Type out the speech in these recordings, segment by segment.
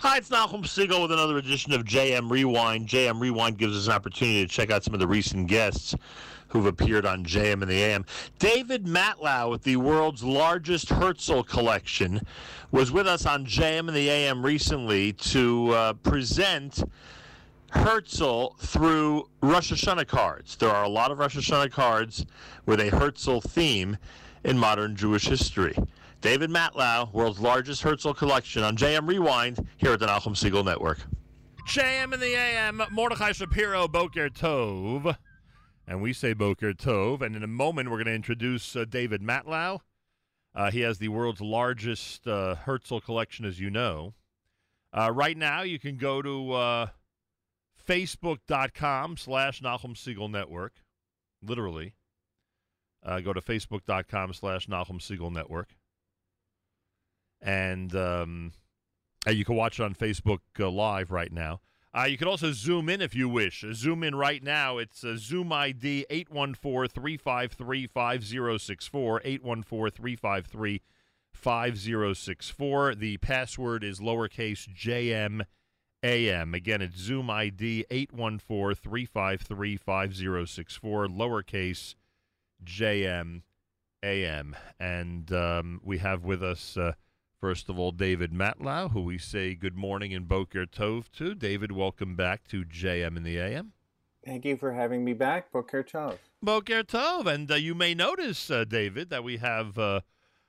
Hi, it's Nachum Segal with another edition of JM Rewind. JM Rewind gives us an opportunity to check out some of the recent guests who've appeared on JM in the AM. David Matlow with the world's largest Herzl collection was with us on JM in the AM recently to uh, present Herzl through Rosh Hashanah cards. There are a lot of Rosh Hashanah cards with a Herzl theme in modern Jewish history. David Matlow, world's largest Herzl collection on JM Rewind here at the Nachum Segal Network. JM in the AM, Mordechai Shapiro, Boker Tov. And we say Boker Tov. And in a moment, we're going to introduce uh, David Matlow. Uh, he has the world's largest uh, Herzl collection, as you know. Uh, right now, you can go to uh, facebook.com slash Nachum Segal Network. Literally. Uh, go to facebook.com slash Nachum Segal Network and um, uh, you can watch it on Facebook uh, Live right now. Uh, you can also zoom in if you wish. Zoom in right now. It's uh, Zoom ID 814 353 5064. 814 353 5064. The password is lowercase jm AM. Again, it's Zoom ID 814 353 5064. Lowercase jm AM. And um, we have with us. Uh, First of all, David Matlow, who we say good morning in Boker Tov to. David, welcome back to JM in the AM. Thank you for having me back, Boker Tov. Boker Tov. And uh, you may notice, uh, David, that we have uh,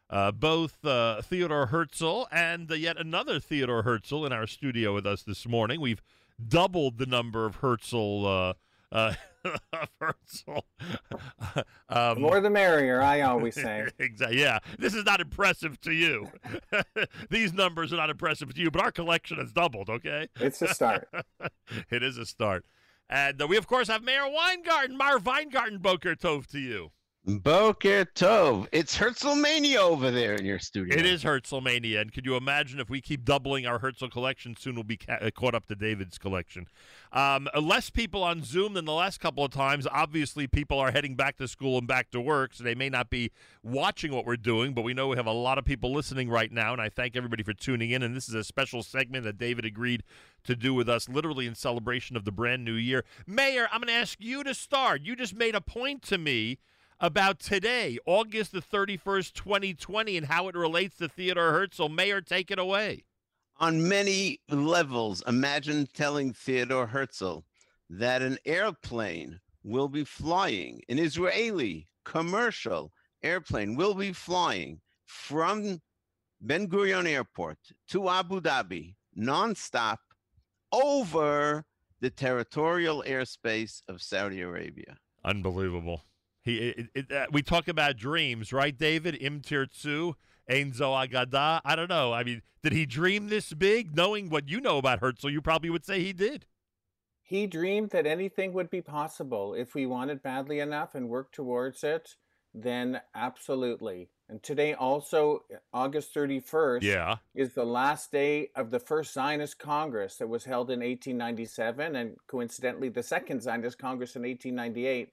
uh both uh, Theodore Herzl and uh, yet another Theodore Herzl in our studio with us this morning. We've doubled the number of Herzl uh, Herzl. um, more the merrier, I always say. exactly. Yeah, this is not impressive to you. These numbers are not impressive to you, but our collection has doubled. Okay, it's a start. it is a start, and uh, we of course have Meir Weingarten, Meir Weingarten, Boker Tov to you. Boker Tov. It's Herzlmania over there in your studio. It is Herzlmania. And could you imagine if we keep doubling our Herzl collection, soon we'll be ca- uh, caught up to David's collection. Um, less people on Zoom than the last couple of times. Obviously, people are heading back to school and back to work, so they may not be watching what we're doing, but we know we have a lot of people listening right now, and I thank everybody for tuning in. And this is a special segment that David agreed to do with us, literally in celebration of the brand new year. Meir, I'm going to ask you to start. You just made a point to me about today, August the 31st, 2020, and how it relates to Theodore Herzl. Meir, take it away. On many levels, imagine telling Theodore Herzl that an airplane will be flying, an Israeli commercial airplane will be flying from Ben Gurion Airport to Abu Dhabi nonstop over the territorial airspace of Saudi Arabia. Unbelievable. He, it, it, uh, we talk about dreams, right, David? Im Tirtzu, ein zo agada. I don't know. I mean, did he dream this big? Knowing what you know about Herzl, you probably would say he did. He dreamed that anything would be possible if we wanted badly enough and worked towards it. Then absolutely. And today also, August 31st, yeah. is the last day of the first Zionist Congress that was held in 1897, and coincidentally, the second Zionist Congress in 1898.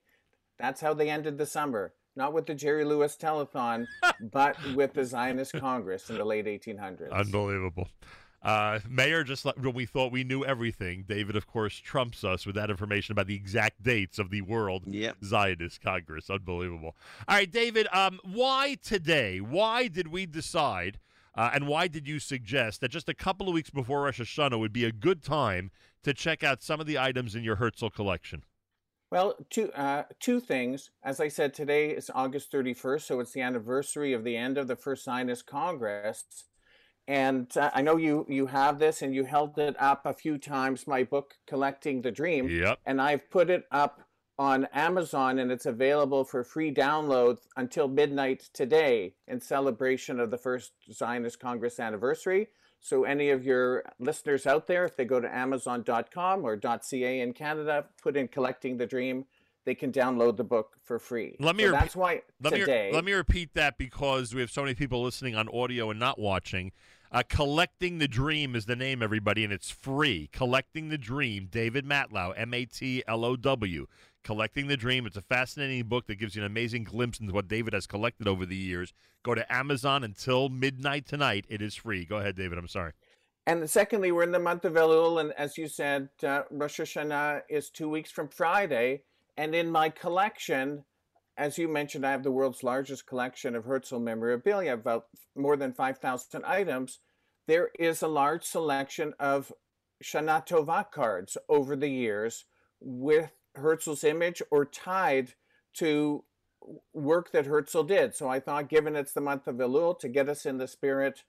That's how they ended the summer. Not with the Jerry Lewis telethon, but with the Zionist Congress in the late 1800s. Unbelievable. Uh, Meir, just like when we thought we knew everything, David, of course, trumps us with that information about the exact dates of the World yep. Zionist Congress. Unbelievable. All right, David, um, why today? Why did we decide, uh, and why did you suggest that just a couple of weeks before Rosh Hashanah would be a good time to check out some of the items in your Herzl collection? Well, two uh, two things. As I said, today is August 31st, so it's the anniversary of the end of the first Zionist Congress. And uh, I know you you have this, and you held it up a few times. My book, Collecting the Dream. Yep. And I've put it up on Amazon, and it's available for free download until midnight today in celebration of the first Zionist Congress anniversary. So any of your listeners out there, if they go to amazon.com or .ca in Canada, put in Collecting the Dream, they can download the book for free. Let me so repeat, that's why let today. Me, let me repeat that because we have so many people listening on audio and not watching. Uh, Collecting the Dream is the name, everybody, and it's free. Collecting the Dream, David Matlow, M A T L O W. Collecting the Dream. It's a fascinating book that gives you an amazing glimpse into what David has collected over the years. Go to Amazon until midnight tonight. It is free. Go ahead, David. I'm sorry. And secondly, we're in the month of Elul, and as you said, uh, Rosh Hashanah is two weeks from Friday. And in my collection, as you mentioned, I have the world's largest collection of Herzl memorabilia, about more than 5,000 items. There is a large selection of Shana Tova cards over the years with Herzl's image or tied to work that Herzl did. So I thought, given it's the month of Elul, to get us in the spirit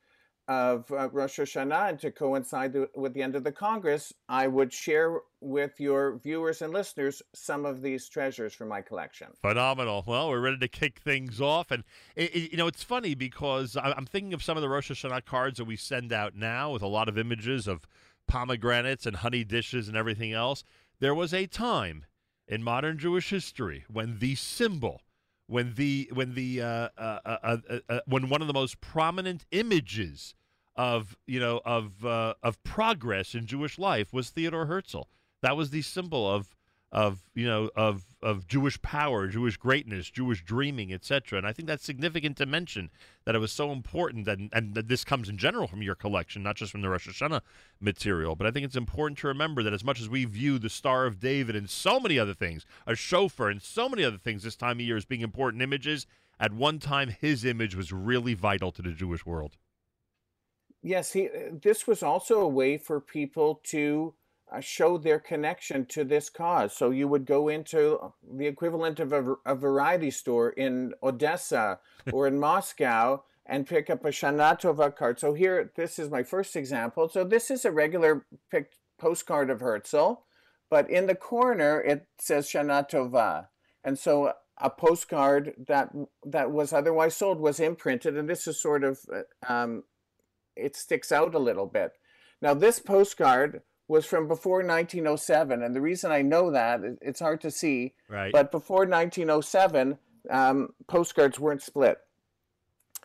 of uh, Rosh Hashanah and to coincide with the end of the Congress, I would share with your viewers and listeners some of these treasures from my collection. Phenomenal. Well, we're ready to kick things off. And, it, it, you know, it's funny because I'm thinking of some of the Rosh Hashanah cards that we send out now with a lot of images of pomegranates and honey dishes and everything else. There was a time in modern Jewish history when the symbol when the when the uh, uh, uh, uh, when one of the most prominent images of you know of of progress in Jewish life was Theodore Herzl. That was the symbol of of you know of of Jewish power, Jewish greatness, Jewish dreaming, etc. And I think that's significant to mention that it was so important, that, and that this comes in general from your collection, not just from the Rosh Hashanah material. But I think it's important to remember that as much as we view the Star of David and so many other things, a shofar and so many other things this time of year as being important images, at one time his image was really vital to the Jewish world. Yes, he. This was also a way for people to show their connection to this cause. So you would go into the equivalent of a, a variety store in Odessa or in Moscow and pick up a Shanatova card. So here, this is my first example. So this is a regular picked postcard of Herzl, but in the corner it says Shanatova. And so a postcard that that was otherwise sold was imprinted, and this is sort of uh, um, it sticks out a little bit. Now this postcard was from before 1907, and the reason I know that it's hard to see, right? But before 1907, um, postcards weren't split,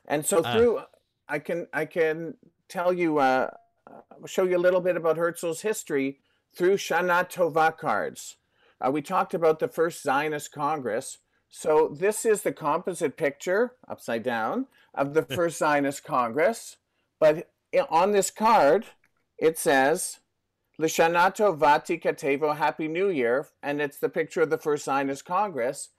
and so ah. through I can I can tell you uh, show you a little bit about Herzl's history through Shana Tova cards. Uh, we talked about the first Zionist Congress. So this is the composite picture upside down of the first Zionist Congress, but on this card it says Lishanato Vati Katevo Happy New Year, and it's the picture of the first Zionist Congress.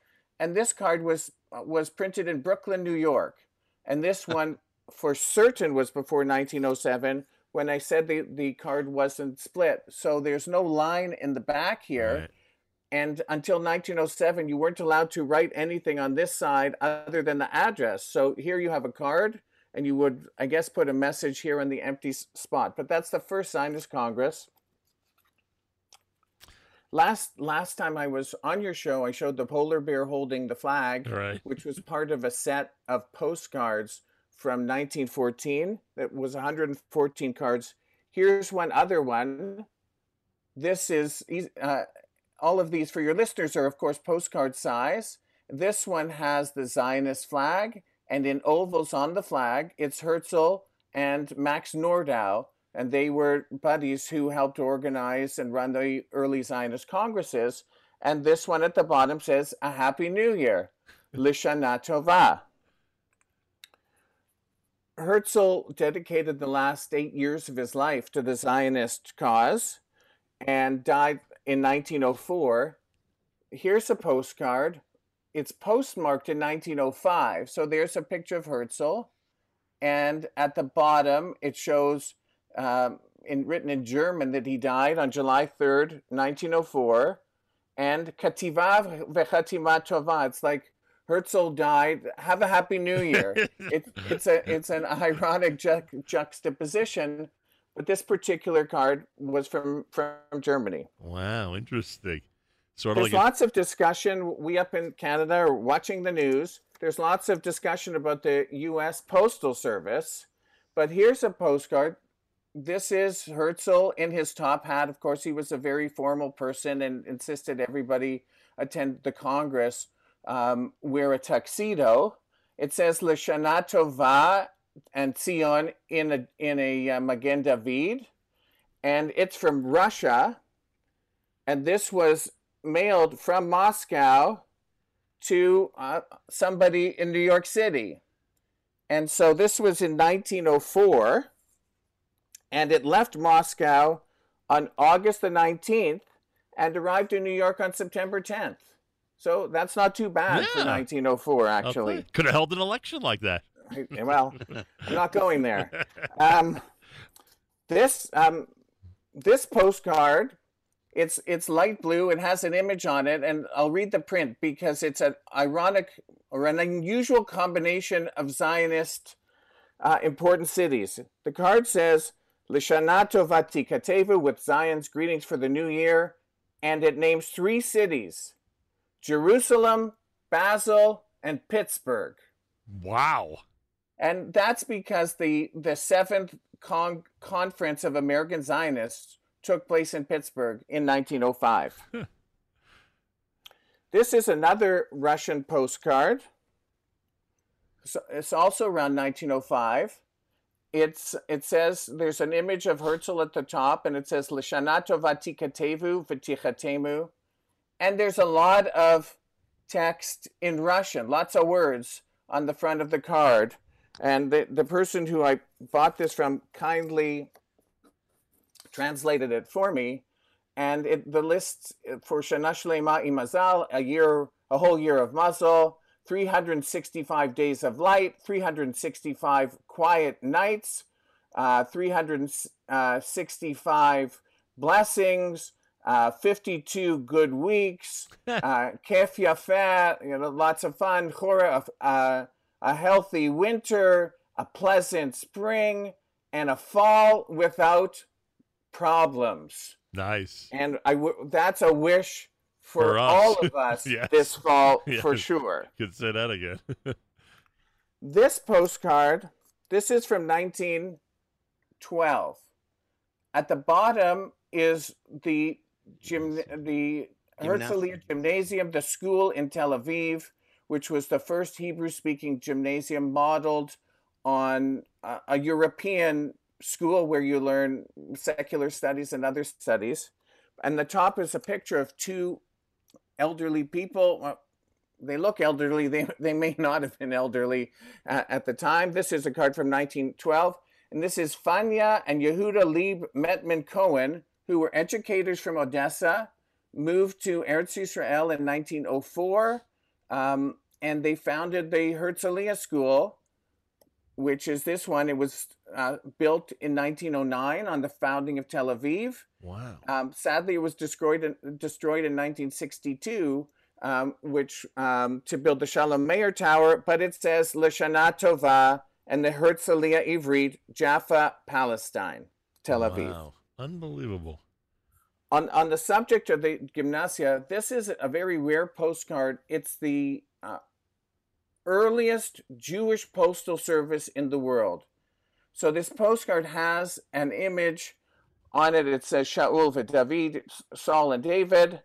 And this card was was printed in Brooklyn, New York. And this one for certain was before 1907 when I said the, the card wasn't split. So there's no line in the back here. Right. And until 1907, you weren't allowed to write anything on this side other than the address. So here you have a card, and you would, I guess, put a message here in the empty spot. But that's the first Zionist Congress last last time I was on your show, I showed the polar bear holding the flag, right. which was part of a set of postcards from 1914. That was 114 cards. Here's one other one. This is uh, all of these for your listeners are of course postcard size. This one has the Zionist flag, and in ovals on the flag, it's Herzl and Max Nordau and they were buddies who helped organize and run the early Zionist congresses. And this one at the bottom says, A Happy New Year, Lishana Tova. Herzl dedicated the last eight years of his life to the Zionist cause and died in 1904. Here's a postcard. It's postmarked in 1905. So there's a picture of Herzl. And at the bottom, it shows um, in, written in German that he died on July 3rd, 1904. And Kativa v'chatima tova. It's like Herzl died. Have a happy new year. it, it's a it's an ironic ju- juxtaposition, but this particular card was from from Germany. Wow, interesting. Sort of There's like lots a... of discussion. We up in Canada are watching the news. There's lots of discussion about the U.S. Postal Service, but here's a postcard this is Herzl in his top hat. Of course, he was a very formal person and insisted everybody attend the Congress um, wear a tuxedo. It says Le Shana Tova and Sion in a in a uh, Magen David, and it's from Russia. And this was mailed from Moscow to uh, somebody in New York City. And so this was in 1904 and it left Moscow on August the 19th and arrived in New York on September 10th. So that's not too bad for 1904, actually. Could have held an election like that. well, I'm not going there. Um, this um, this postcard, it's it's light blue. It has an image on it, and I'll read the print because it's an ironic or an unusual combination of Zionist uh, important cities. The card says "Lishana Tova Tikatevu" with Zion's greetings for the new year, and it names three cities: Jerusalem, Basel, and Pittsburgh. Wow. And that's because the the seventh con- conference of American Zionists took place in Pittsburgh in 1905. this is another Russian postcard. So it's also around 1905. It's it says there's an image of Herzl at the top, and it says Lishanato Vatikatevu Vatichatemu, and there's a lot of text in Russian, lots of words on the front of the card. And the, the person who I bought this from kindly translated it for me. And it, the list for Shana Shlema Imazal, a year, a whole year of Mazel, 365 days of light, 365 quiet nights, uh, 365 blessings, uh, 52 good weeks, uh, kef yafeh, you know, lots of fun, chora, uh, a healthy winter, a pleasant spring, and a fall without problems. Nice. And I w- that's a wish for, For all of us Yes. this fall for Yes. sure. Could say that again. This postcard, this is from 1912. At the bottom is the gym, the Herzliya Gymnasium, the school in Tel Aviv, which was the first Hebrew-speaking gymnasium modeled on a, a European school where you learn secular studies and other studies. And the top is a picture of two elderly people. Well, they look elderly. They, they may not have been elderly uh, at the time. This is a card from 1912. And this is Fanya and Yehuda Leib Metman Cohen, who were educators from Odessa, moved to Eretz Israel in 1904, um, and they founded the Herzliya School, which is this one. It was uh, built in 1909 on the founding of Tel Aviv. wow. Um, sadly, it was destroyed in, destroyed in 1962, um, which um, to build the Shalom Meir Tower. But it says Lashana Tova and the Herzliya Ivrit, Jaffa, Palestine, Tel Aviv. Wow. Unbelievable. On on the subject of the gymnasia, this is a very rare postcard. It's the uh, earliest Jewish postal service in the world. So this postcard has an image on it. It says Shaul David, Saul and David,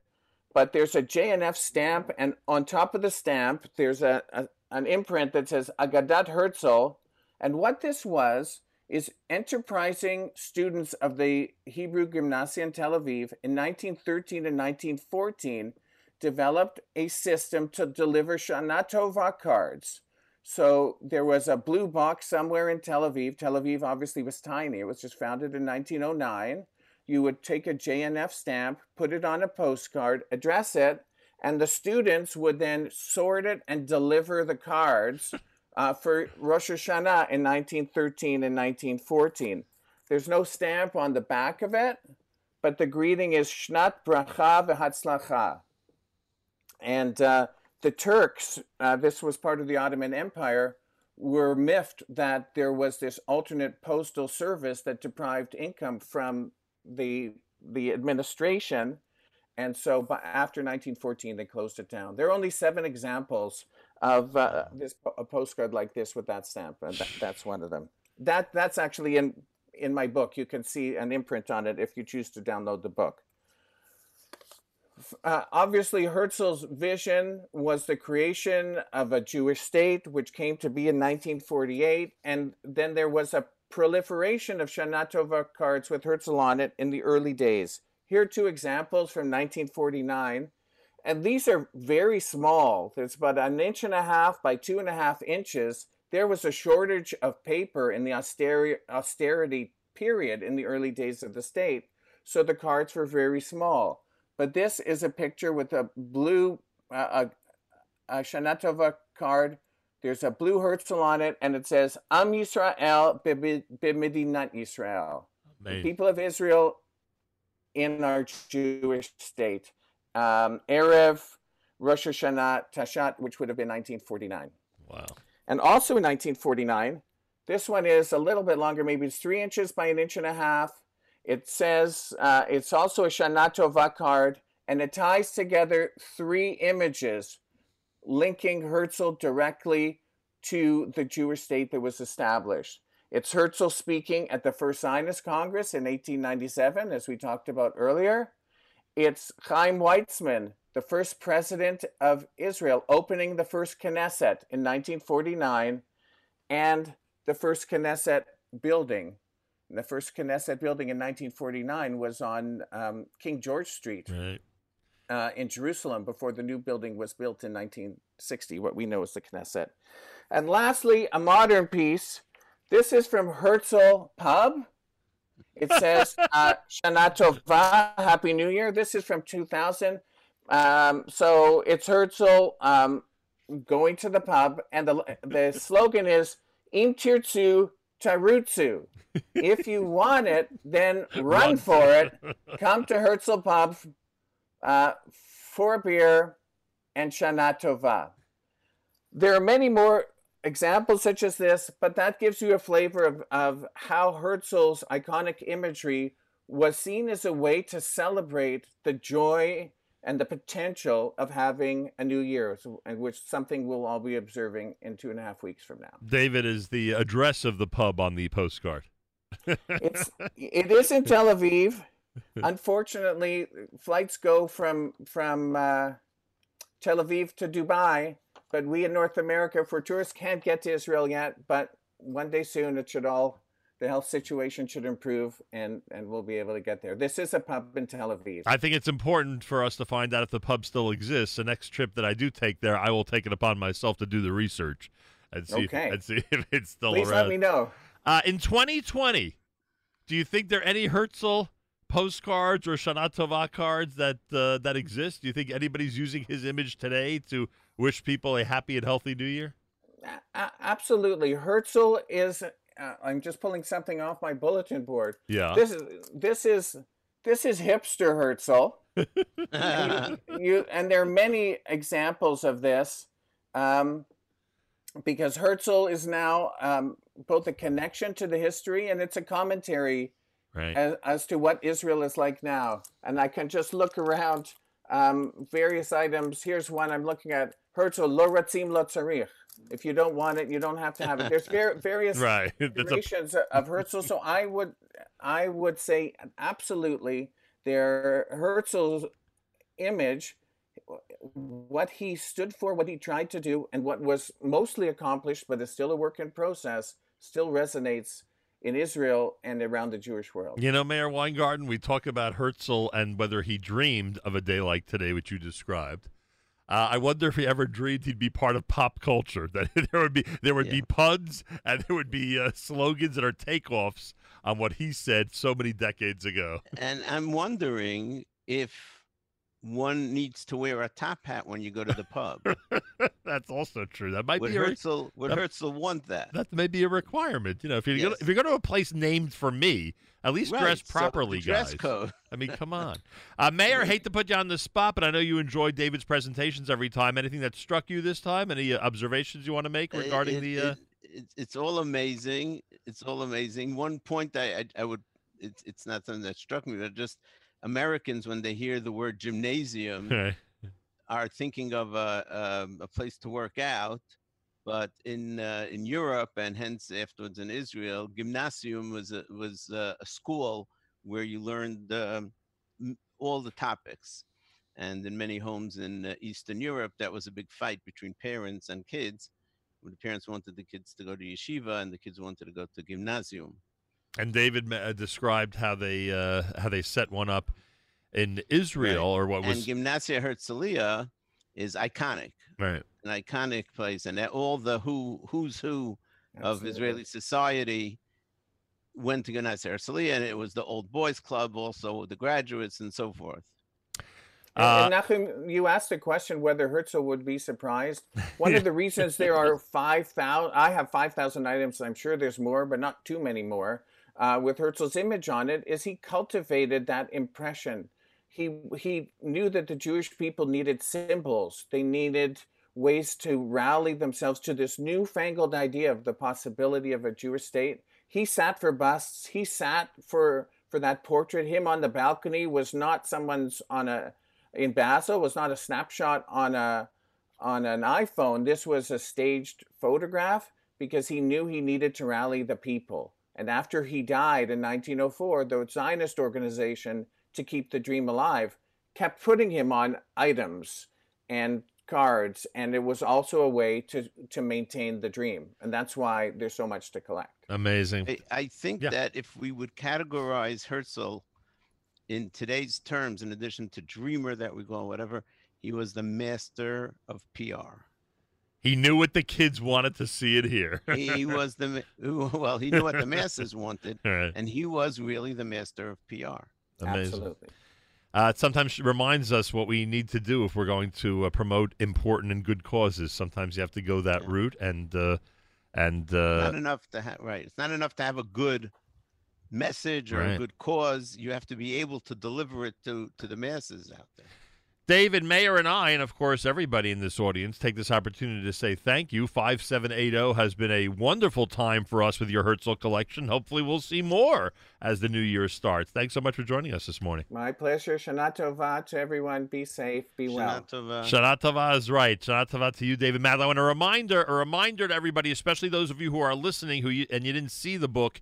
but there's a JNF stamp, and on top of the stamp there's a, a an imprint that says Agadat Herzl. And what this was is enterprising students of the Hebrew Gymnasium Tel Aviv in 1913 and 1914 developed a system to deliver Shana Tova cards. So there was a blue box somewhere in Tel Aviv. Tel Aviv obviously was tiny. It was just founded in 1909. You would take a JNF stamp, put it on a postcard, address it, and the students would then sort it and deliver the cards uh, for Rosh Hashanah in 1913 and 1914. There's no stamp on the back of it, but the greeting is Shnat Bracha V'Hatzlacha. And uh, the Turks, uh, this was part of the Ottoman Empire, were miffed that there was this alternate postal service that deprived income from the the administration. And so by, after 1914, they closed it down. There are only seven examples of uh, this a postcard like this with that stamp, and that, that's one of them. That that's actually in in my book. You can see an imprint on it if you choose to download the book. Uh, obviously, Herzl's vision was the creation of a Jewish state, which came to be in 1948, and then there was a proliferation of Shana Tova cards with Herzl on it in the early days. Here are two examples from 1949 and these are very small. It's about an inch and a half by two and a half inches. There was a shortage of paper in the austerity, austerity period in the early days of the state. So the cards were very small. But this is a picture with a blue uh, a, a Shana Tova card. There's a blue Herzl on it, and it says Am Yisrael b'medinat Yisrael. The people of Israel in our Jewish state. Um, Erev Rosh Hashanah Tashat, which would have been 1949. Wow. And also in 1949, this one is a little bit longer, maybe it's three inches by an inch and a half. It says uh, it's also a Shana Tova card, and it ties together three images linking Herzl directly to the Jewish state that was established. It's Herzl speaking at the First Zionist Congress in 1897, as we talked about earlier. It's Chaim Weizmann, the first president of Israel, opening the first Knesset in 1949, and the first Knesset building. The first Knesset building in 1949 was on um, King George Street Right. uh, in Jerusalem before the new building was built in 1960, what we know as the Knesset. And lastly, a modern piece. This is from Herzl Pub. It says uh, Shana Tova, Happy New Year. This is from 2000. Um, so it's Herzl um, going to the pub, and the, the slogan is Im Tirtzu Tarutsu. If you want it, then run, Run. for it. Come to Herzl Pub uh, for a beer and Shana Tova. There are many more examples such as this, but that gives you a flavor of, of how Herzl's iconic imagery was seen as a way to celebrate the joy and the potential of having a new year, which something we'll all be observing in two and a half weeks from now. David is the address of the pub on the postcard. It's it is in Tel Aviv. Unfortunately, flights go from from uh, Tel Aviv to Dubai, but we in North America for tourists can't get to Israel yet. But one day soon, it should all the health situation should improve, and and we'll be able to get there. This is a pub in Tel Aviv. I think it's important for us to find out if the pub still exists. The next trip that I do take there, I will take it upon myself to do the research and see Okay. if, and see if it's still Please around. let me know. Uh, in 2020, do you think there are any Herzl postcards or Shana Tova cards that uh, that exist? Do you think anybody's using his image today to wish people a happy and healthy New Year? Absolutely, Herzl is. Uh, I'm just pulling something off my bulletin board. Yeah. This is this is this is hipster Herzl. you, you and there are many examples of this um, because Herzl is now um, both a connection to the history and it's a commentary right. as, as to what Israel is like now. And I can just look around um, various items. Here's one I'm looking at Herzl Lo Ratzim Lo Tzarich. If you don't want it, you don't have to have it. There's var- various right. A, of Herzl. So I would, I would say absolutely, their Herzl's image, what he stood for, what he tried to do, and what was mostly accomplished, but is still a work in process, still resonates in Israel and around the Jewish world. you know, Meir Weingarten, we talk about Herzl and whether he dreamed of a day like today, which you described. Uh, I wonder if he ever dreamed he'd be part of pop culture. That there would be there would be puns and there would be uh, slogans that are takeoffs on what he said so many decades ago. and I'm wondering if one needs to wear a top hat when you go to the pub. That's also true. That might would be a, Herzl would that- Herzl want that? that may be a requirement. You know, if you go Yes. if you go to a place named for me, at least Right, dress so properly, dress guys. code. I mean, come on, uh, Meir. Hate to put you on the spot, but I know you enjoy David's presentations every time. Anything that struck you this time? Any uh, observations you want to make It- regarding it- the? Uh... it- it- it's all amazing. It's all amazing. One point I I, I would it's it's not something that struck me, but just Americans when they hear the word gymnasium are thinking of a um, a place to work out. But in uh, in Europe and hence afterwards in Israel, gymnasium was a, was a, a school where you learned um, all the topics. And in many homes in uh, Eastern Europe, that was a big fight between parents and kids. When the parents wanted the kids to go to yeshiva and the kids wanted to go to gymnasium. And David uh, described how they uh, how they set one up in Israel, or what was and was Gymnasia Herzliya is iconic, right. an iconic place, and all the who who's who of Israeli society went to Gneset Herzliya, and it was the old boys club, also the graduates, and so forth. Uh, and Nachum, you asked a question whether Herzl would be surprised. One of the reasons there are 5,000, I have 5,000 items, I'm sure there's more, but not too many more, uh, with Herzl's image on it, is he cultivated that impression. He, he knew that the Jewish people needed symbols, they needed ways to rally themselves to this newfangled idea of the possibility of a Jewish state. He sat for busts, he sat for for that portrait. Him on the balcony was not someone's on a in Basel was not a snapshot on a on an iPhone. This was a staged photograph because he knew he needed to rally the people. And after he died in 1904, the Zionist organization, to keep the dream alive, kept putting him on items and cards, and it was also a way to to maintain the dream, and that's why there's so much to collect. Amazing. I, I think yeah. that if we would categorize Herzl in today's terms, in addition to dreamer that we call whatever, he was the master of PR. He knew what the kids wanted to see it here. he was the well. He knew what the masses wanted, right. and he was really the master of PR. Amazing. Absolutely. Uh, it sometimes reminds us what we need to do if we're going to uh, promote important and good causes. Sometimes you have to go that yeah. route, and uh, and uh, not enough to have right. It's not enough to have a good message or right. a good cause, you have to be able to deliver it to to the masses out there. David Meir and I, and of course everybody in this audience, take this opportunity to say thank you. 5780 has been a wonderful time for us with your Herzl collection. Hopefully, we'll see more as the new year starts. Thanks so much for joining us this morning. My pleasure. Shana Tova to everyone. Be safe. Be well. Shana Tova is right. Shana Tova to you, David Matlow. And a reminder, a reminder to everybody, especially those of you who are listening who you, and you didn't see the book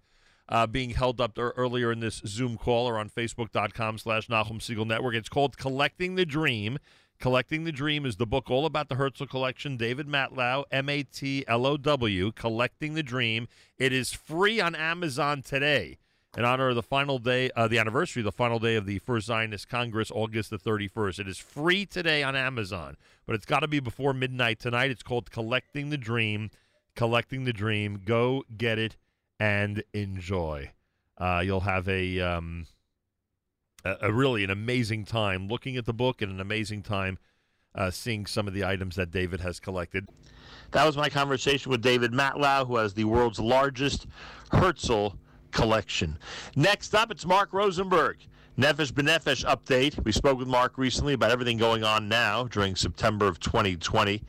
uh, being held up there earlier in this Zoom call or on Facebook.com slash Nahum Segal Network. It's called Collecting the Dream. Collecting the Dream is the book all about the Herzl collection. David Matlow, M A T L O W, Collecting the Dream. It is free on Amazon today in honor of the final day, uh, the anniversary, the final day of the First Zionist Congress, August the 31st. It is free today on Amazon, but it's got to be before midnight tonight. It's called Collecting the Dream. Collecting the Dream. Go get it and enjoy. Uh, you'll have a, um, a, a, really an amazing time looking at the book and an amazing time uh, seeing some of the items that David has collected. That was my conversation with David Matlow, who has the world's largest Herzl collection. Next up, it's Mark Rosenberg. Nefesh B'Nefesh update. We spoke with Mark recently about everything going on now during September of 2020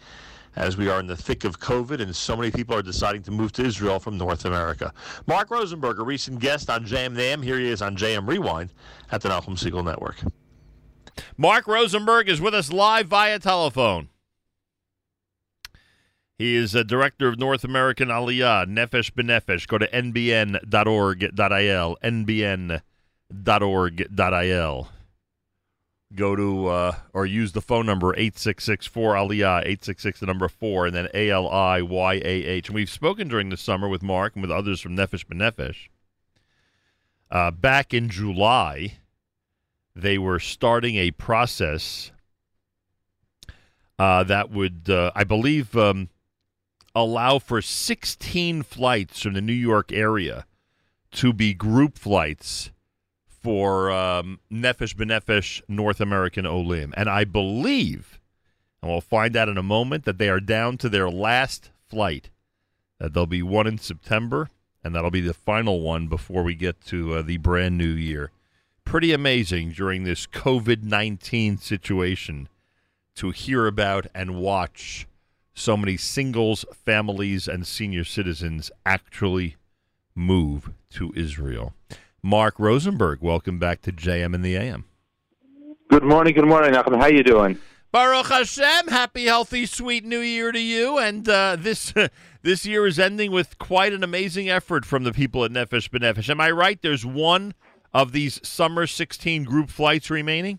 as we are in the thick of COVID and so many people are deciding to move to Israel from North America. Mark Rosenberg, a recent guest on JM Nam, here he is on JM Rewind at the Nachum Segal Network. Mark Rosenberg is with us live via telephone. He is a director of North American Aliyah, Nefesh B'Nefesh. Go to nbn.org.il, nbn.org.il go to uh, or use the phone number 866-4 aliyah 866 the number 4 and then a-l-i-y-a-h and we've spoken during the summer with mark and with others from nefesh b'nefesh uh, back in july they were starting a process uh, that would uh, i believe um, allow for 16 flights from the new york area to be group flights for um, Nefesh B'Nefesh North American Olim. And I believe, and we'll find out in a moment, that they are down to their last flight. That there'll be one in September, and that'll be the final one before we get to uh, the brand new year. Pretty amazing during this COVID 19 situation to hear about and watch so many singles, families, and senior citizens actually move to Israel. Mark Rosenberg. Welcome back to JM in the AM. Good morning. Good morning, Nachum. How are you doing? Baruch Hashem. Happy, healthy, sweet New Year to you. And uh, this this year is ending with quite an amazing effort from the people at Nefesh B'Nefesh. Am I right? There's one of these summer 16 group flights remaining.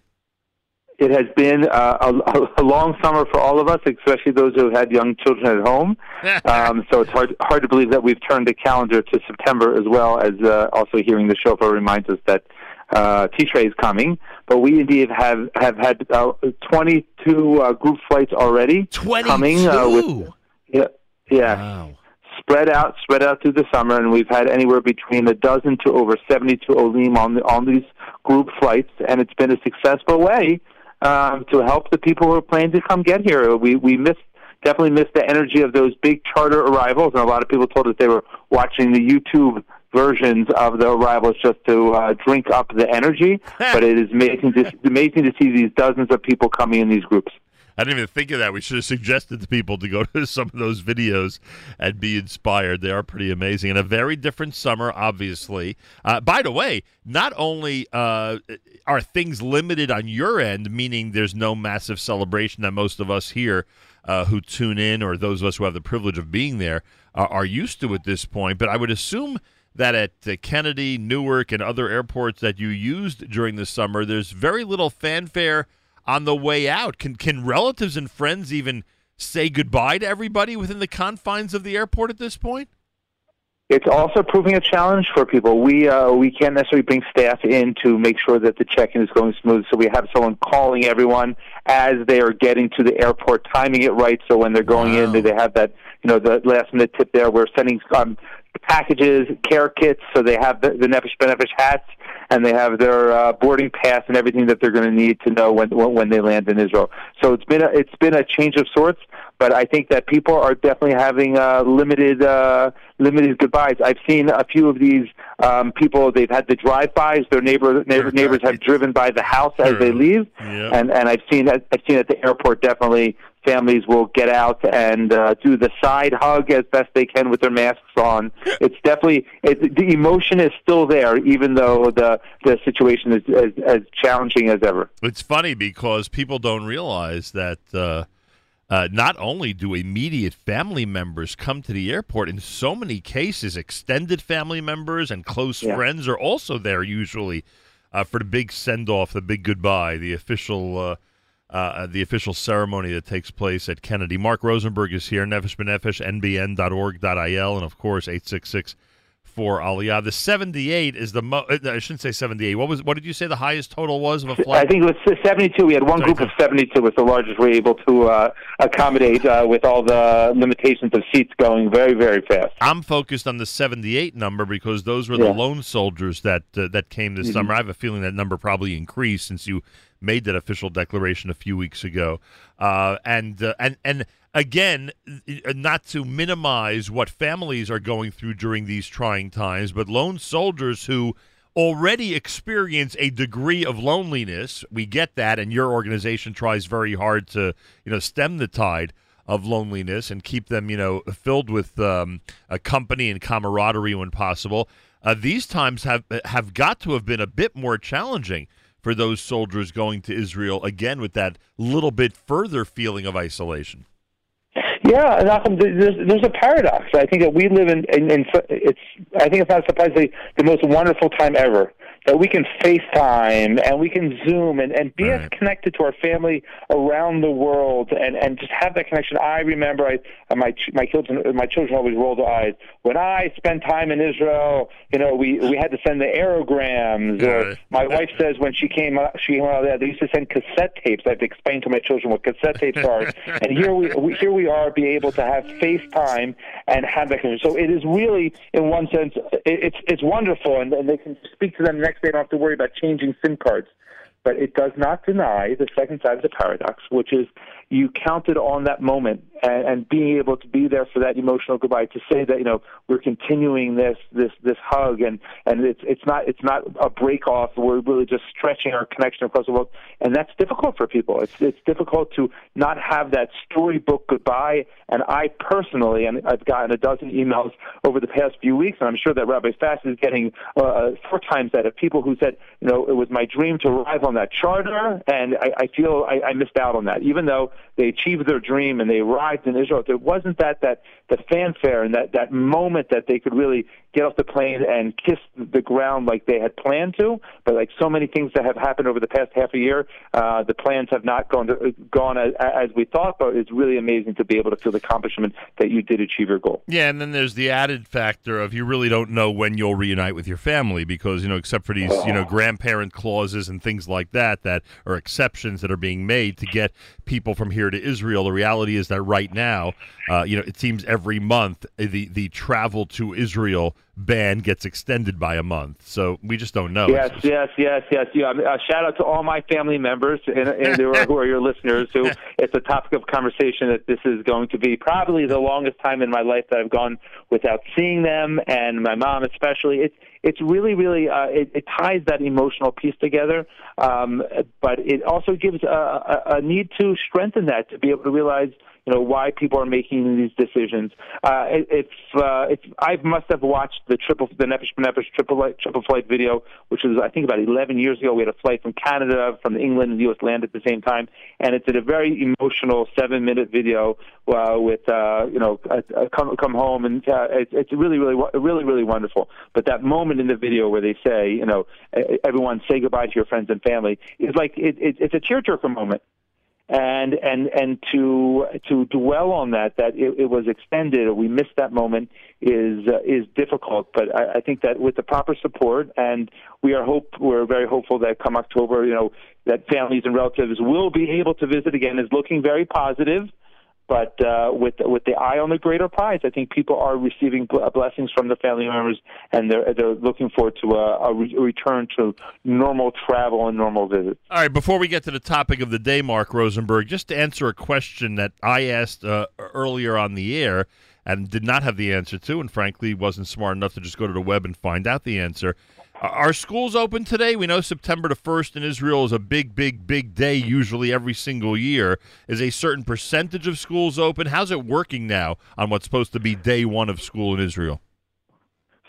It has been uh, a, a, long summer for all of us, especially those who have had young children at home. um, so it's hard hard to believe that we've turned the calendar to September as well as uh, also hearing the shofar reminds us that uh, Tishrei is coming. But we indeed have have had uh, 22 uh, group flights already 22? coming. Uh, with, yeah, yeah. Wow. spread out, spread out through the summer, and we've had anywhere between a dozen to over 72 Olim on the, on these group flights, and it's been a successful way um, to help the people who are planning to come get here. We we missed definitely missed the energy of those big charter arrivals, and a lot of people told us they were watching the YouTube versions of the arrivals just to uh, drink up the energy. but it is amazing to amazing to see these dozens of people coming in these groups. I didn't even think of that. We should have suggested to people to go to some of those videos and be inspired. They are pretty amazing. And a very different summer, obviously. Uh, by the way, not only uh, are things limited on your end, meaning there's no massive celebration that most of us here uh, who tune in or those of us who have the privilege of being there uh, are used to at this point, but I would assume that at uh, Kennedy, Newark, and other airports that you used during the summer, there's very little fanfare on the way out. Can can relatives and friends even say goodbye to everybody within the confines of the airport at this point? It's also proving a challenge for people. We uh, we can't necessarily bring staff in to make sure that the check-in is going smooth. So we have someone calling everyone as they are getting to the airport, timing it right. So when they're going wow. in, they have that you know the last minute tip there. We're sending um, packages, care kits, so they have the, the Nefesh B'Nefesh hats and they have their uh, boarding pass and everything that they're going to need to know when when they land in Israel. So it's been a, it's been a change of sorts, but I think that people are definitely having uh, limited uh, limited goodbyes. I've seen a few of these um, people. They've had the drive-bys. Their neighbor, neighbor neighbors have driven by the house as they leave, yep. and and I've seen I've seen at the airport definitely families will get out and uh, do the side hug as best they can with their masks on. It's definitely it, the emotion is still there, even though the the situation is as, as challenging as ever. It's funny because people don't realize that. Uh, uh, not only do immediate family members come to the airport, in so many cases, extended family members and close yeah. friends are also there usually uh, for the big send off, the big goodbye, the official uh, uh, the official ceremony that takes place at Kennedy. Mark Rosenberg is here, Nefesh B'Nefesh, nbn.org.il, and of course, 866 for Aliyah. The 78 is the mo- uh, I shouldn't say 78. What was what did you say the highest total was of a flight? I think it was 72. We had one group of 72 was the largest we were able to uh, accommodate uh, with all the limitations of seats going very very fast. I'm focused on the 78 number because those were the yeah. lone soldiers that uh, that came this mm-hmm. summer. I have a feeling that number probably increased since you made that official declaration a few weeks ago. Uh, and uh, and and again, not to minimize what families are going through during these trying times, but lone soldiers who already experience a degree of loneliness. We get that, and your organization tries very hard to you know stem the tide of loneliness and keep them you know filled with um, a company and camaraderie when possible. Uh, these times have have got to have been a bit more challenging for those soldiers going to Israel again with that little bit further feeling of isolation. Yeah, there's, there's a paradox. I think that we live in, in, in it's. I think it's not surprisingly the most wonderful time ever that we can FaceTime and we can Zoom and, and be right. as connected to our family around the world and, and just have that connection. I remember I uh, my my children uh, my children always roll their eyes when I spend time in Israel. You know, we we had to send the aerograms. Or my wife says when she came she came out there, they used to send cassette tapes. I have to explain to my children what cassette tapes are. and here we, we here we are, be able to have FaceTime and have that connection. So it is really, in one sense, it, it's it's wonderful, and, and they can speak to them next they don't have to worry about changing SIM cards. But it does not deny the second side of the paradox, which is you counted on that moment and, and being able to be there for that emotional goodbye to say that you know we're continuing this this this hug and and it's it's not it's not a break off. We're really just stretching our connection across the world. And that's difficult for people. It's it's difficult to not have that storybook goodbye. And I personally and I've gotten a dozen emails over the past few weeks and I'm sure that Rabbi Fass is getting uh, four times that of people who said you know it was my dream to arrive on that charter. And I, I feel I, I missed out on that. Even though they achieved their dream and they arrived in Israel. There wasn't that that the fanfare and that that moment that they could really get off the plane and kiss the ground like they had planned to. But like so many things that have happened over the past half a year, uh, the plans have not gone to, gone as, as we thought. But it's really amazing to be able to feel the accomplishment that you did achieve your goal. Yeah, and then there's the added factor of you really don't know when you'll reunite with your family because you know, except for these you know grandparent clauses and things like that that are exceptions that are being made to get people from here to Israel. The reality is that right now, uh, you know, it seems every month the the travel to Israel ban gets extended by a month. So we just don't know. Yes, yes, yes, yes. Yeah. Uh, shout out to all my family members and, and who, are, who are your listeners. Who it's a topic of conversation that this is going to be probably the longest time in my life that I've gone without seeing them, and my mom especially. It's it's really, really uh, it, it ties that emotional piece together, um, but it also gives a, a, a need to strengthen that to be able to realize you know why people are making these decisions. Uh, it, it's uh, it's I must have watched the triple the Nefesh B'Nefesh triple triple flight video, which was I think about 11 years ago. We had a flight from Canada, from England, and the U.S. land at the same time, and it's a very emotional seven minute video uh, with uh, you know uh, come come home, and uh, it's, it's really really really really wonderful. But that moment in the video where they say you know everyone say goodbye to your friends and family is like it, it, it's a tearjerker moment and and and to to dwell on that that it, it was extended or we missed that moment is uh, is difficult. But I, I think that with the proper support, and we are hope we're very hopeful that come October, you know, that families and relatives will be able to visit again is looking very positive. But uh, with with the eye on the greater prize, I think people are receiving blessings from the family members, and they're they're looking forward to a, a re- return to normal travel and normal visits. All right, before we get to the topic of the day, Mark Rosenberg, just to answer a question that I asked uh, earlier on the air and did not have the answer to, and frankly wasn't smart enough to just go to the web and find out the answer. Are schools open today? We know September the 1st in Israel is a big, big, big day, usually every single year. Is a certain percentage of schools open? How's it working now on what's supposed to be day one of school in Israel?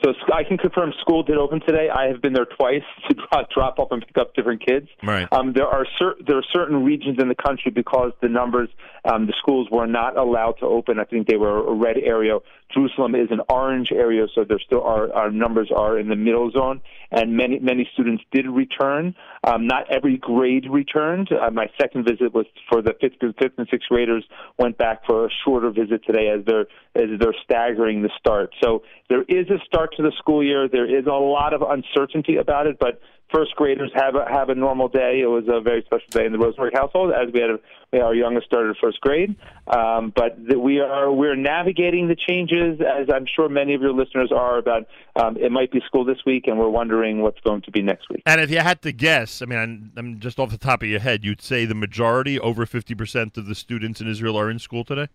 So I can confirm school did open today. I have been there twice to drop off and pick up different kids. Right. Um, there are cer- there are certain regions in the country because the numbers, um, the schools were not allowed to open. I think they were a red area. Jerusalem is an orange area, so there still are our numbers are in the middle zone, and many many students did return. Um, not every grade returned. Uh, my second visit was for the fifth, fifth and sixth graders. Went back for a shorter visit today as they're as they're staggering the start. So there is a start to the school year. There is a lot of uncertainty about it, but first graders have a, have a normal day. It was a very special day in the Rosenberg household as we had, a, we had our youngest started first grade. Um, but the, we are we're navigating the changes as I'm sure many of your listeners are about. Um, it might be school this week, and we're wondering what's going to be next week. And if you had to guess, I mean, I'm, I'm just off the top of your head, you'd say the majority, over 50 percent of the students in Israel are in school today.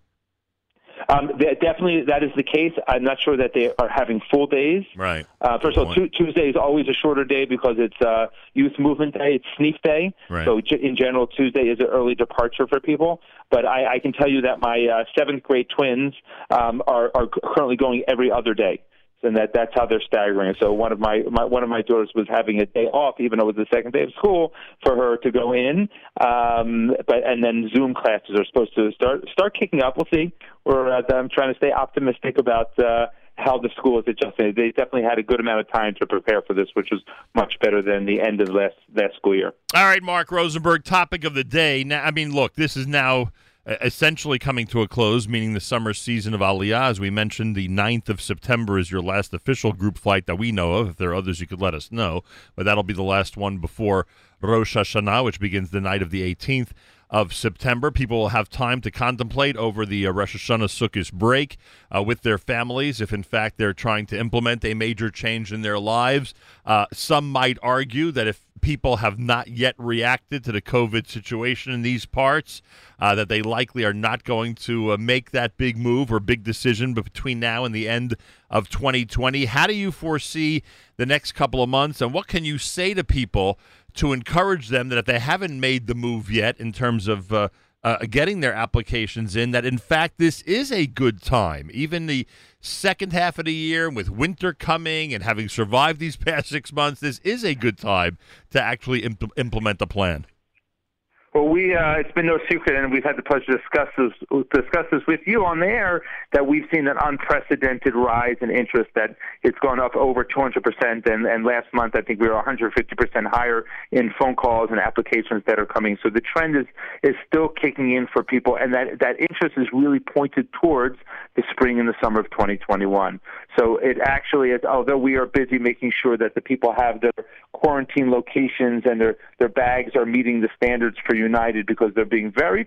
Um, definitely, that is the case. I'm not sure that they are having full days. Right. Uh, first of all, t- Tuesday is always a shorter day because it's uh, Youth Movement Day. It's Sneak Day. Right. So, in general, Tuesday is an early departure for people. But I, I can tell you that my uh, seventh grade twins um, are, are currently going every other day and that that's how they're staggering So one of my, my one of my daughters was having a day off, even though it was the second day of school, for her to go in. Um, but and then Zoom classes are supposed to start start kicking up. We'll see. We're uh, I'm trying to stay optimistic about. Uh, how the school is adjusting. They definitely had a good amount of time to prepare for this, which was much better than the end of last last school year. All right, Mark Rosenberg, topic of the day. Now, I mean, look, this is now essentially coming to a close, meaning the summer season of Aliyah. As we mentioned, the 9th of September is your last official group flight that we know of. If there are others, you could let us know. But that'll be the last one before Rosh Hashanah, which begins the night of the 18th of September. People will have time to contemplate over the uh, Rosh Hashanah Sukkot break uh, with their families if, in fact, they're trying to implement a major change in their lives. Uh, some might argue that if people have not yet reacted to the COVID situation in these parts, uh, that they likely are not going to uh, make that big move or big decision between now and the end of 2020. How do you foresee the next couple of months, and what can you say to people to encourage them that if they haven't made the move yet in terms of uh, getting their applications in, that in fact this is a good time. Even the second half of the year, with winter coming and having survived these past six months, this is a good time to actually imp- implement the plan. Well, we uh, it's been no secret, and we've had the pleasure to discuss this discuss this with you on the air that we've seen an unprecedented rise in interest that it's gone up over 200 percent, and and last month I think we were 150 percent higher in phone calls and applications that are coming. So the trend is is still kicking in for people, and that that interest is really pointed towards the spring and the summer of 2021. So it actually is, although we are busy making sure that the people have their quarantine locations and their their bags are meeting the standards for United because they're being very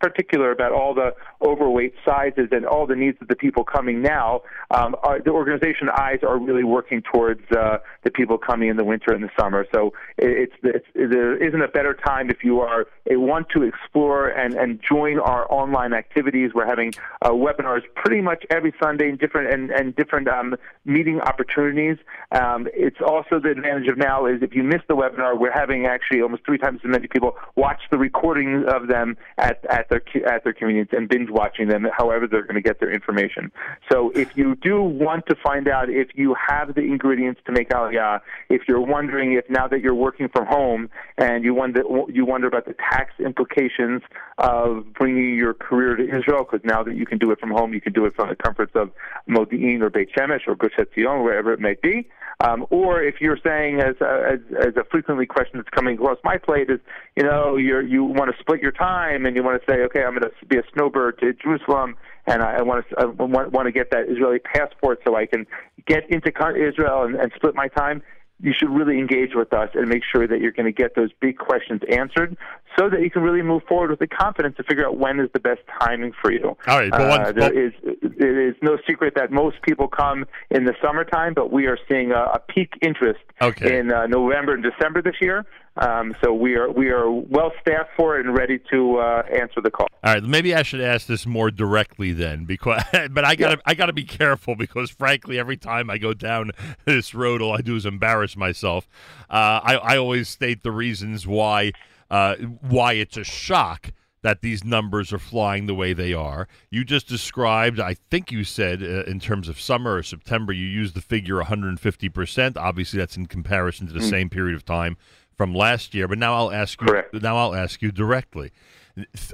particular about all the overweight sizes and all the needs of the people coming now. Um, our, the organization eyes are really working towards uh, the people coming in the winter and the summer. So it's, it's there isn't a better time if you are want to explore and and join our online activities. We're having uh, webinars pretty much every Sunday in different and and different um, meeting opportunities. Um, it's also the advantage of now is if you miss the webinar, we're having actually almost three times as many people watch the recordings of them at, at their at their convenience and binge watching them. However, they're going to get their information. So if you do want to find out if you have the ingredients to make aliyah, if you're wondering if now that you're working from home and you wonder you wonder about the tax implications of bringing your career to Israel, because now that you can do it from home, you can do it from the comforts of Modi'in or Beit Shemesh or Gush Etzion, wherever it may be. Um, or if you're saying, as a, as, as a frequently question that's coming across my plate, is you know you're, you want to split your time and you want to say, okay, I'm going to be a snowbird to Jerusalem, and I, I want to I want, want to get that Israeli passport so I can get into Israel and, and split my time you should really engage with us and make sure that you're going to get those big questions answered so that you can really move forward with the confidence to figure out when is the best timing for you. All right, but one, uh, there is, it is no secret that most people come in the summertime, but we are seeing a, a peak interest okay. in uh, November and December this year. Um, so we are we are well staffed for it and ready to uh, answer the call. All right, maybe I should ask this more directly then, because but I gotta yeah. I gotta be careful because frankly, every time I go down this road, all I do is embarrass myself. Uh, I I always state the reasons why uh, why it's a shock that these numbers are flying the way they are. You just described, I think you said uh, in terms of summer or September, you used the figure 150%. Obviously, that's in comparison to the mm. same period of time from last year. But now I'll ask you. Correct. Now I'll ask you directly,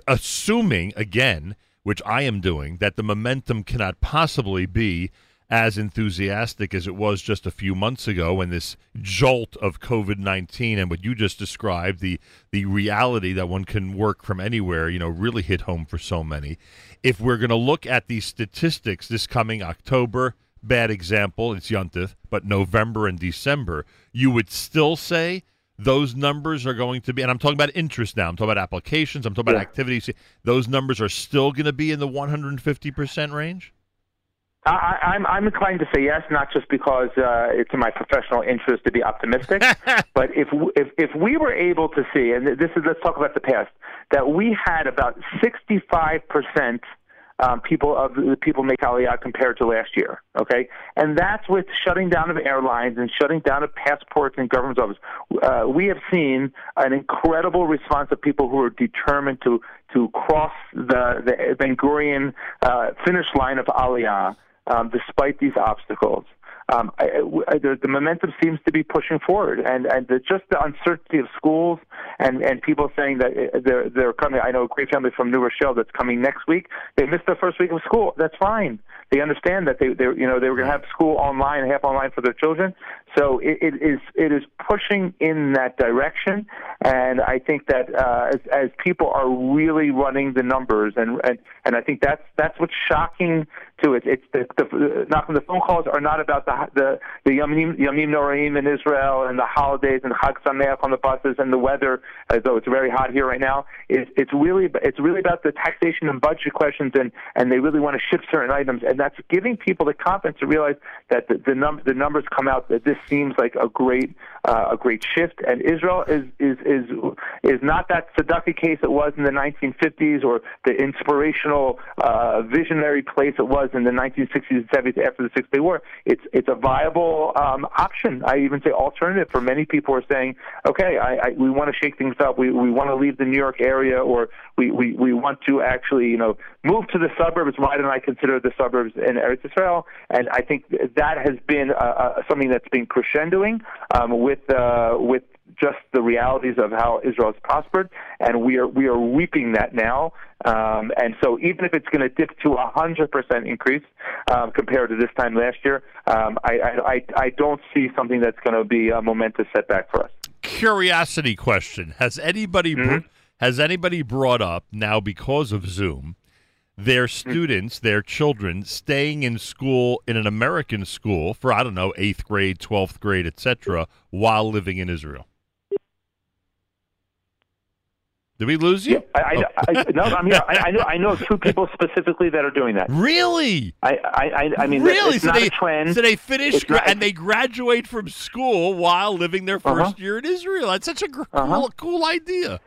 assuming again, which I am doing, that the momentum cannot possibly be as enthusiastic as it was just a few months ago when this jolt of COVID nineteen and what you just described, the the reality that one can work from anywhere, you know, really hit home for so many. If we're going to look at these statistics this coming October, bad example, it's Yontif, but November and December, you would still say those numbers are going to be, and I'm talking about interest now. I'm talking about applications. I'm talking about yeah. activities. Those numbers are still going to be in the 150% range. I, I'm I'm inclined to say yes, not just because uh, it's in my professional interest to be optimistic, but if if if we were able to see, and this is let's talk about the past, that we had about 65 percent um, people of the people make Aliyah compared to last year. Okay, and that's with shutting down of airlines and shutting down of passports and government offices. Uh, we have seen an incredible response of people who are determined to to cross the the Ben Gurion uh, finish line of Aliyah um, despite these obstacles um, I, I, the, the momentum seems to be pushing forward, and and the, just the uncertainty of schools and and people saying that uh, they're they're coming. I know a great family from New Rochelle that's coming next week. They missed their first week of school. That's fine. They understand that they they you know they were going to have school online, half online for their children. So it, it is it is pushing in that direction, and I think that uh, as as people are really running the numbers, and and and I think that's that's what's shocking to it. It's the, the the phone calls are not about the the the Yamim Yamim Noraim in Israel and the holidays and Chag Sameach on the buses and the weather, as though it's very hot here right now. It's it's really it's really about the taxation and budget questions, and and they really want to shift certain items, and that's giving people the confidence to realize that the the, num- the numbers come out that this seems like a great uh, a great shift, and Israel is is is is not that Tzedakah case it was in the 1950s or the inspirational uh, visionary place it was in the 1960s and 70s after the Six Day War. It's it's a viable um, option. I even say alternative for many people are saying, okay, I, I, we want to shake things up. We we want to leave the New York area, or we, we we want to actually you know move to the suburbs. Why don't I consider the suburbs in Eretz Israel? And I think that has been uh, uh, something that's been crescendoing um, with uh, with just the realities of how Israel has prospered, and we are we are reaping that now. Um, and so, even if it's going to dip to a hundred percent increase um, compared to this time last year, um, I, I I don't see something that's going to be a momentous setback for us. Curiosity question: Has anybody Mm-hmm. has anybody brought up now because of Zoom? Their Mm-hmm. students, their children, staying in school in an American school for I don't know eighth grade, twelfth grade, etc., while living in Israel. Did we lose you? I, I, I, no, I'm here. I, I know I know two people specifically that are doing that. Really? I I, I- I mean, really? it's so not they a trend. so they finish It's gra- not- and they graduate from school while living their 1st Uh-huh. year in Israel. That's such a gr- Uh-huh. cool, cool idea.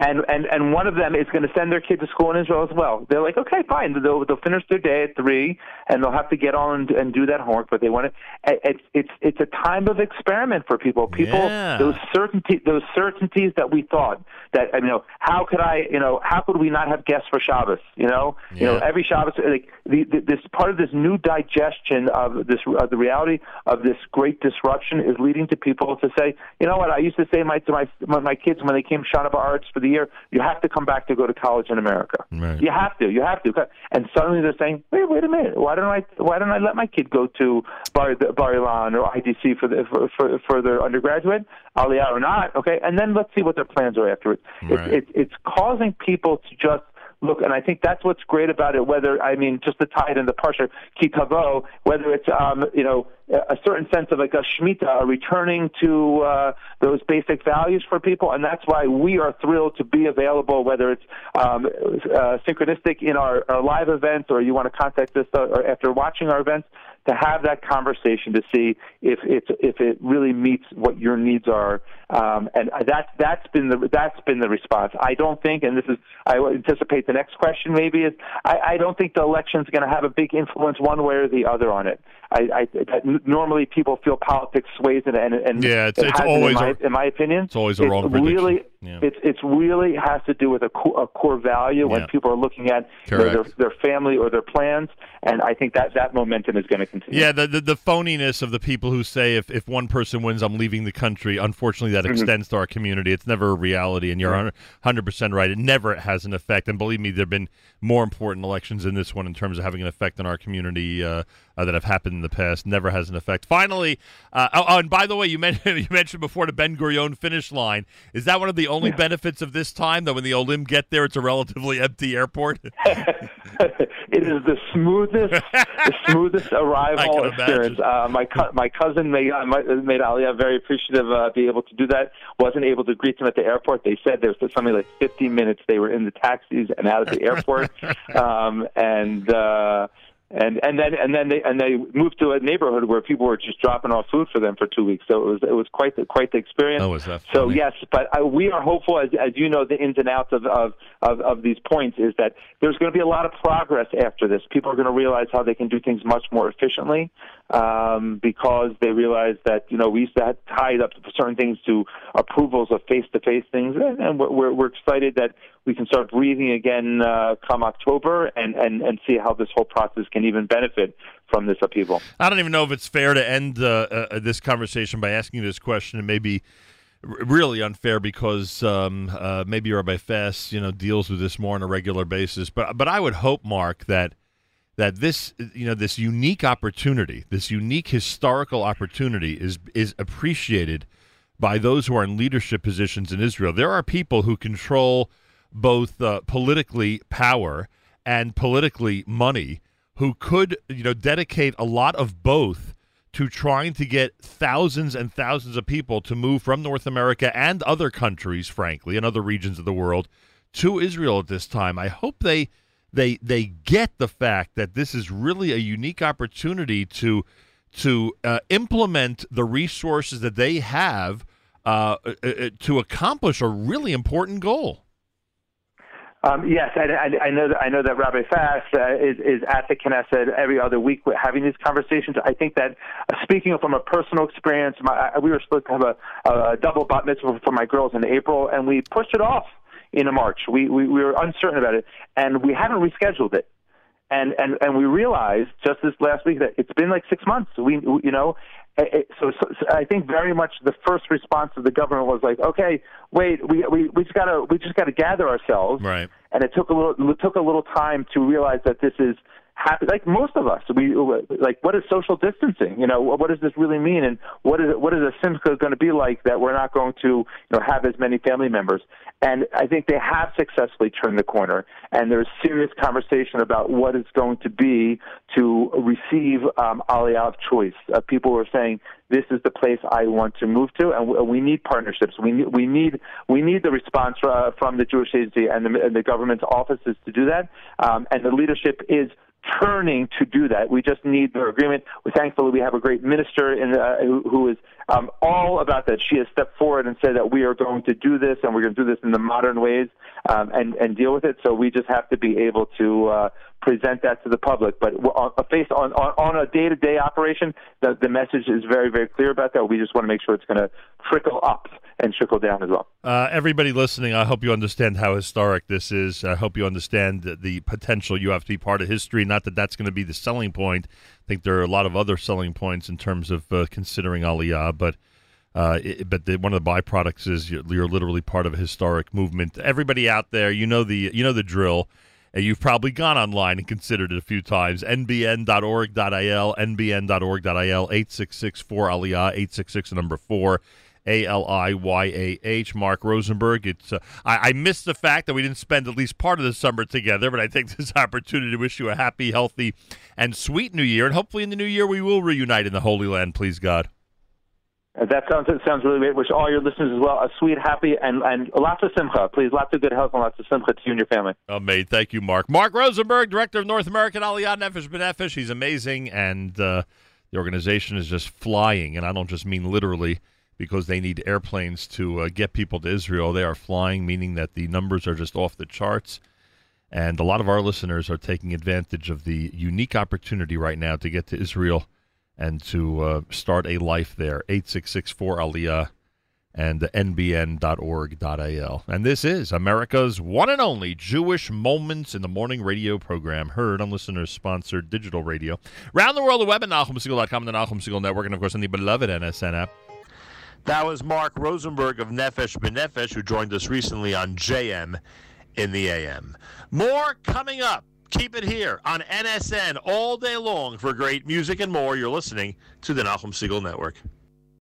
And and and one of them is going to send their kid to school in Israel as well. They're like, okay, fine. They'll they'll finish their day at three, and they'll have to get on and, and do that homework. But they want to. It's it's it's a time of experiment for people. People Yeah. those certainty those certainties that we thought that you know how could I you know how could we not have guests for Shabbos? You know you know every Shabbos like the, the, this part of this new digestion of this of the reality of this great disruption is leading to people to say, you know what? I used to say my to my my, my kids when they came Shana Arts for the year, you have to come back to go to college in America. Right. You have to, you have to. And suddenly they're saying, wait, wait a minute, why don't I why don't I let my kid go to Bar Bar Ilan or IDC for the for for, for their undergraduate, Aliyah or not? Okay, and then let's see what their plans are afterwards. Right. It's it's it's causing people to just look, and I think that's what's great about it. Whether I mean, just to tie it in the parsha Ki Tavo, whether it's um, you know a certain sense of like a shmita, a returning to uh, those basic values for people, and that's why we are thrilled to be available. Whether it's um, uh, synchronistic in our, our live events, or you want to contact us uh, after watching our events, to have that conversation to see if it's if it really meets what your needs are, um, and that's that's been the that's been the response. I don't think, and this is I anticipate the next question maybe is I, I don't think the election is going to have a big influence one way or the other on it. I, I that normally people feel politics sways it, and and Yeah, it's- it it's always in my, a- in my opinion. it's always a wrong prediction. Really, Yeah. it's it's really has to do with a core, a core value when people are looking at you know, their their family or their plans, and I think that that momentum is going to continue. Yeah, the, the the phoniness of the people who say if, if one person wins, I'm leaving the country. Unfortunately, that extends to our community. It's never a reality, and you're hundred percent right. It never has an effect. And believe me, there've been more important elections in this one in terms of having an effect on our community uh, uh, that have happened in the past. Never has an effect. Finally, uh, oh, oh, and by the way, you mentioned you mentioned before the Ben Gurion finish line. Is that one of the only benefits of this time? That when the Olim get there, it's a relatively empty airport. it is the smoothest, the smoothest arrival experience. Uh, my co- my cousin made uh, my- made Aliyah very appreciative uh, be able to do that. wasn't able to greet them at the airport. They said there was something like 50 minutes they were in the taxis and out at the airport, um, and. Uh, and and then and then they and they moved to a neighborhood where people were just dropping off food for them for two weeks. So it was it was quite the quite the experience. Oh, was that So yes, but uh, we are hopeful, as, as you know, the ins and outs of, of, of, of these points is that there's going to be a lot of progress after this. People are going to realize how they can do things much more efficiently um, because they realize that you know we used to have tied up certain things to approvals of face-to-face things, and, and we're, we're, we're excited that we can start breathing again uh, come October and, and, and see how this whole process can even benefit from this upheaval. I don't even know if it's fair to end uh, uh, this conversation by asking this question. It may be r- really unfair because um, uh, maybe Rabbi Fass, you know, deals with this more on a regular basis. But but I would hope, Mark, that that this you know this unique opportunity, this unique historical opportunity, is is appreciated by those who are in leadership positions in Israel. There are people who control both uh, politically power and politically money who could you know dedicate a lot of both to trying to get thousands and thousands of people to move from North America and other countries frankly and other regions of the world to Israel at this time I hope they they they get the fact that this is really a unique opportunity to to uh, implement the resources that they have uh, uh, uh, to accomplish a really important goal. Um, yes, I, I, I know that I know that Rabbi Fass uh, is, is at the Knesset every other week having these conversations. I think that uh, speaking from a personal experience, my, I, we were supposed to have a, a double bat mitzvah for my girls in April, and we pushed it off into March. We, we we were uncertain about it, and we haven't rescheduled it. And and and we realized just this last week that it's been like six months. We you know, so, so, so, I think very much the first response of the government was like, okay, wait, we we we just gotta we just gotta gather ourselves, right? And it took a little it took a little time to realize that this is happy like most of us we like what is social distancing you know what does this really mean and what is what is a simcha going to be like that we're not going to you know have as many family members and i think they have successfully turned the corner and there's serious conversation about what it's going to be to receive um, aliyah of choice uh, people are saying this is the place I want to move to, and we need partnerships. We need we need we need the response uh, from the Jewish Agency and the, and the government's offices to do that. Um, and the leadership is turning to do that. We just need their agreement. We thankfully we have a great minister in, uh, who, who is um, all about that. She has stepped forward and said that we are going to do this and we're going to do this in the modern ways um, and and deal with it. So we just have to be able to uh, present that to the public. But on a on on, on a day to day operation, the the message is very very clear about that. We just want to make sure it's going to trickle up and trickle down as well. Uh, everybody listening, I hope you understand how historic this is. I hope you understand the, the potential you have to be part of history. Not that that's going to be the selling point. I think there are a lot of other selling points in terms of uh, considering Aliyah, but. Uh, it, but the, one of the byproducts is you're, you're, literally part of a historic movement. Everybody out there, you know the you know the drill. And you've probably gone online and considered it a few times. nbn.org.il, nbn.org.il, 866 4 Aliyah, 866 number 4. A L I Y A H. Mark Rosenberg. It's uh, I, I the fact that we didn't spend at least part of the summer together, but I take this opportunity to wish you a happy, healthy, and sweet New Year. And hopefully, in the new year, we will reunite in the Holy Land. Please God. Uh, that sounds that sounds really great. Wish all your listeners as well a sweet, happy, and and lots of simcha. Please, lots of good health and lots of simcha to you and your family. Amazing. Thank you, Mark. Mark Rosenberg, director of North American Aliyah Nefesh B'Nefesh. He's amazing, and uh, the organization is just flying. And I don't just mean literally because they need airplanes to uh, get people to Israel. They are flying, meaning that the numbers are just off the charts. And a lot of our listeners are taking advantage of the unique opportunity right now to get to Israel and to uh, start a life there. 8664 Aliyah and nbn.org.il. And this is America's one and only Jewish Moments in the Morning radio program, heard on listeners sponsored digital radio. Around the world, the web at and the Nachum Segal Network, and of course on the beloved NSN app. That was Mark Rosenberg of Nefesh B'Nefesh, who joined us recently on JM in the AM. More coming up. Keep it here on NSN all day long for great music and more. You're listening to the Nachum Segal Network.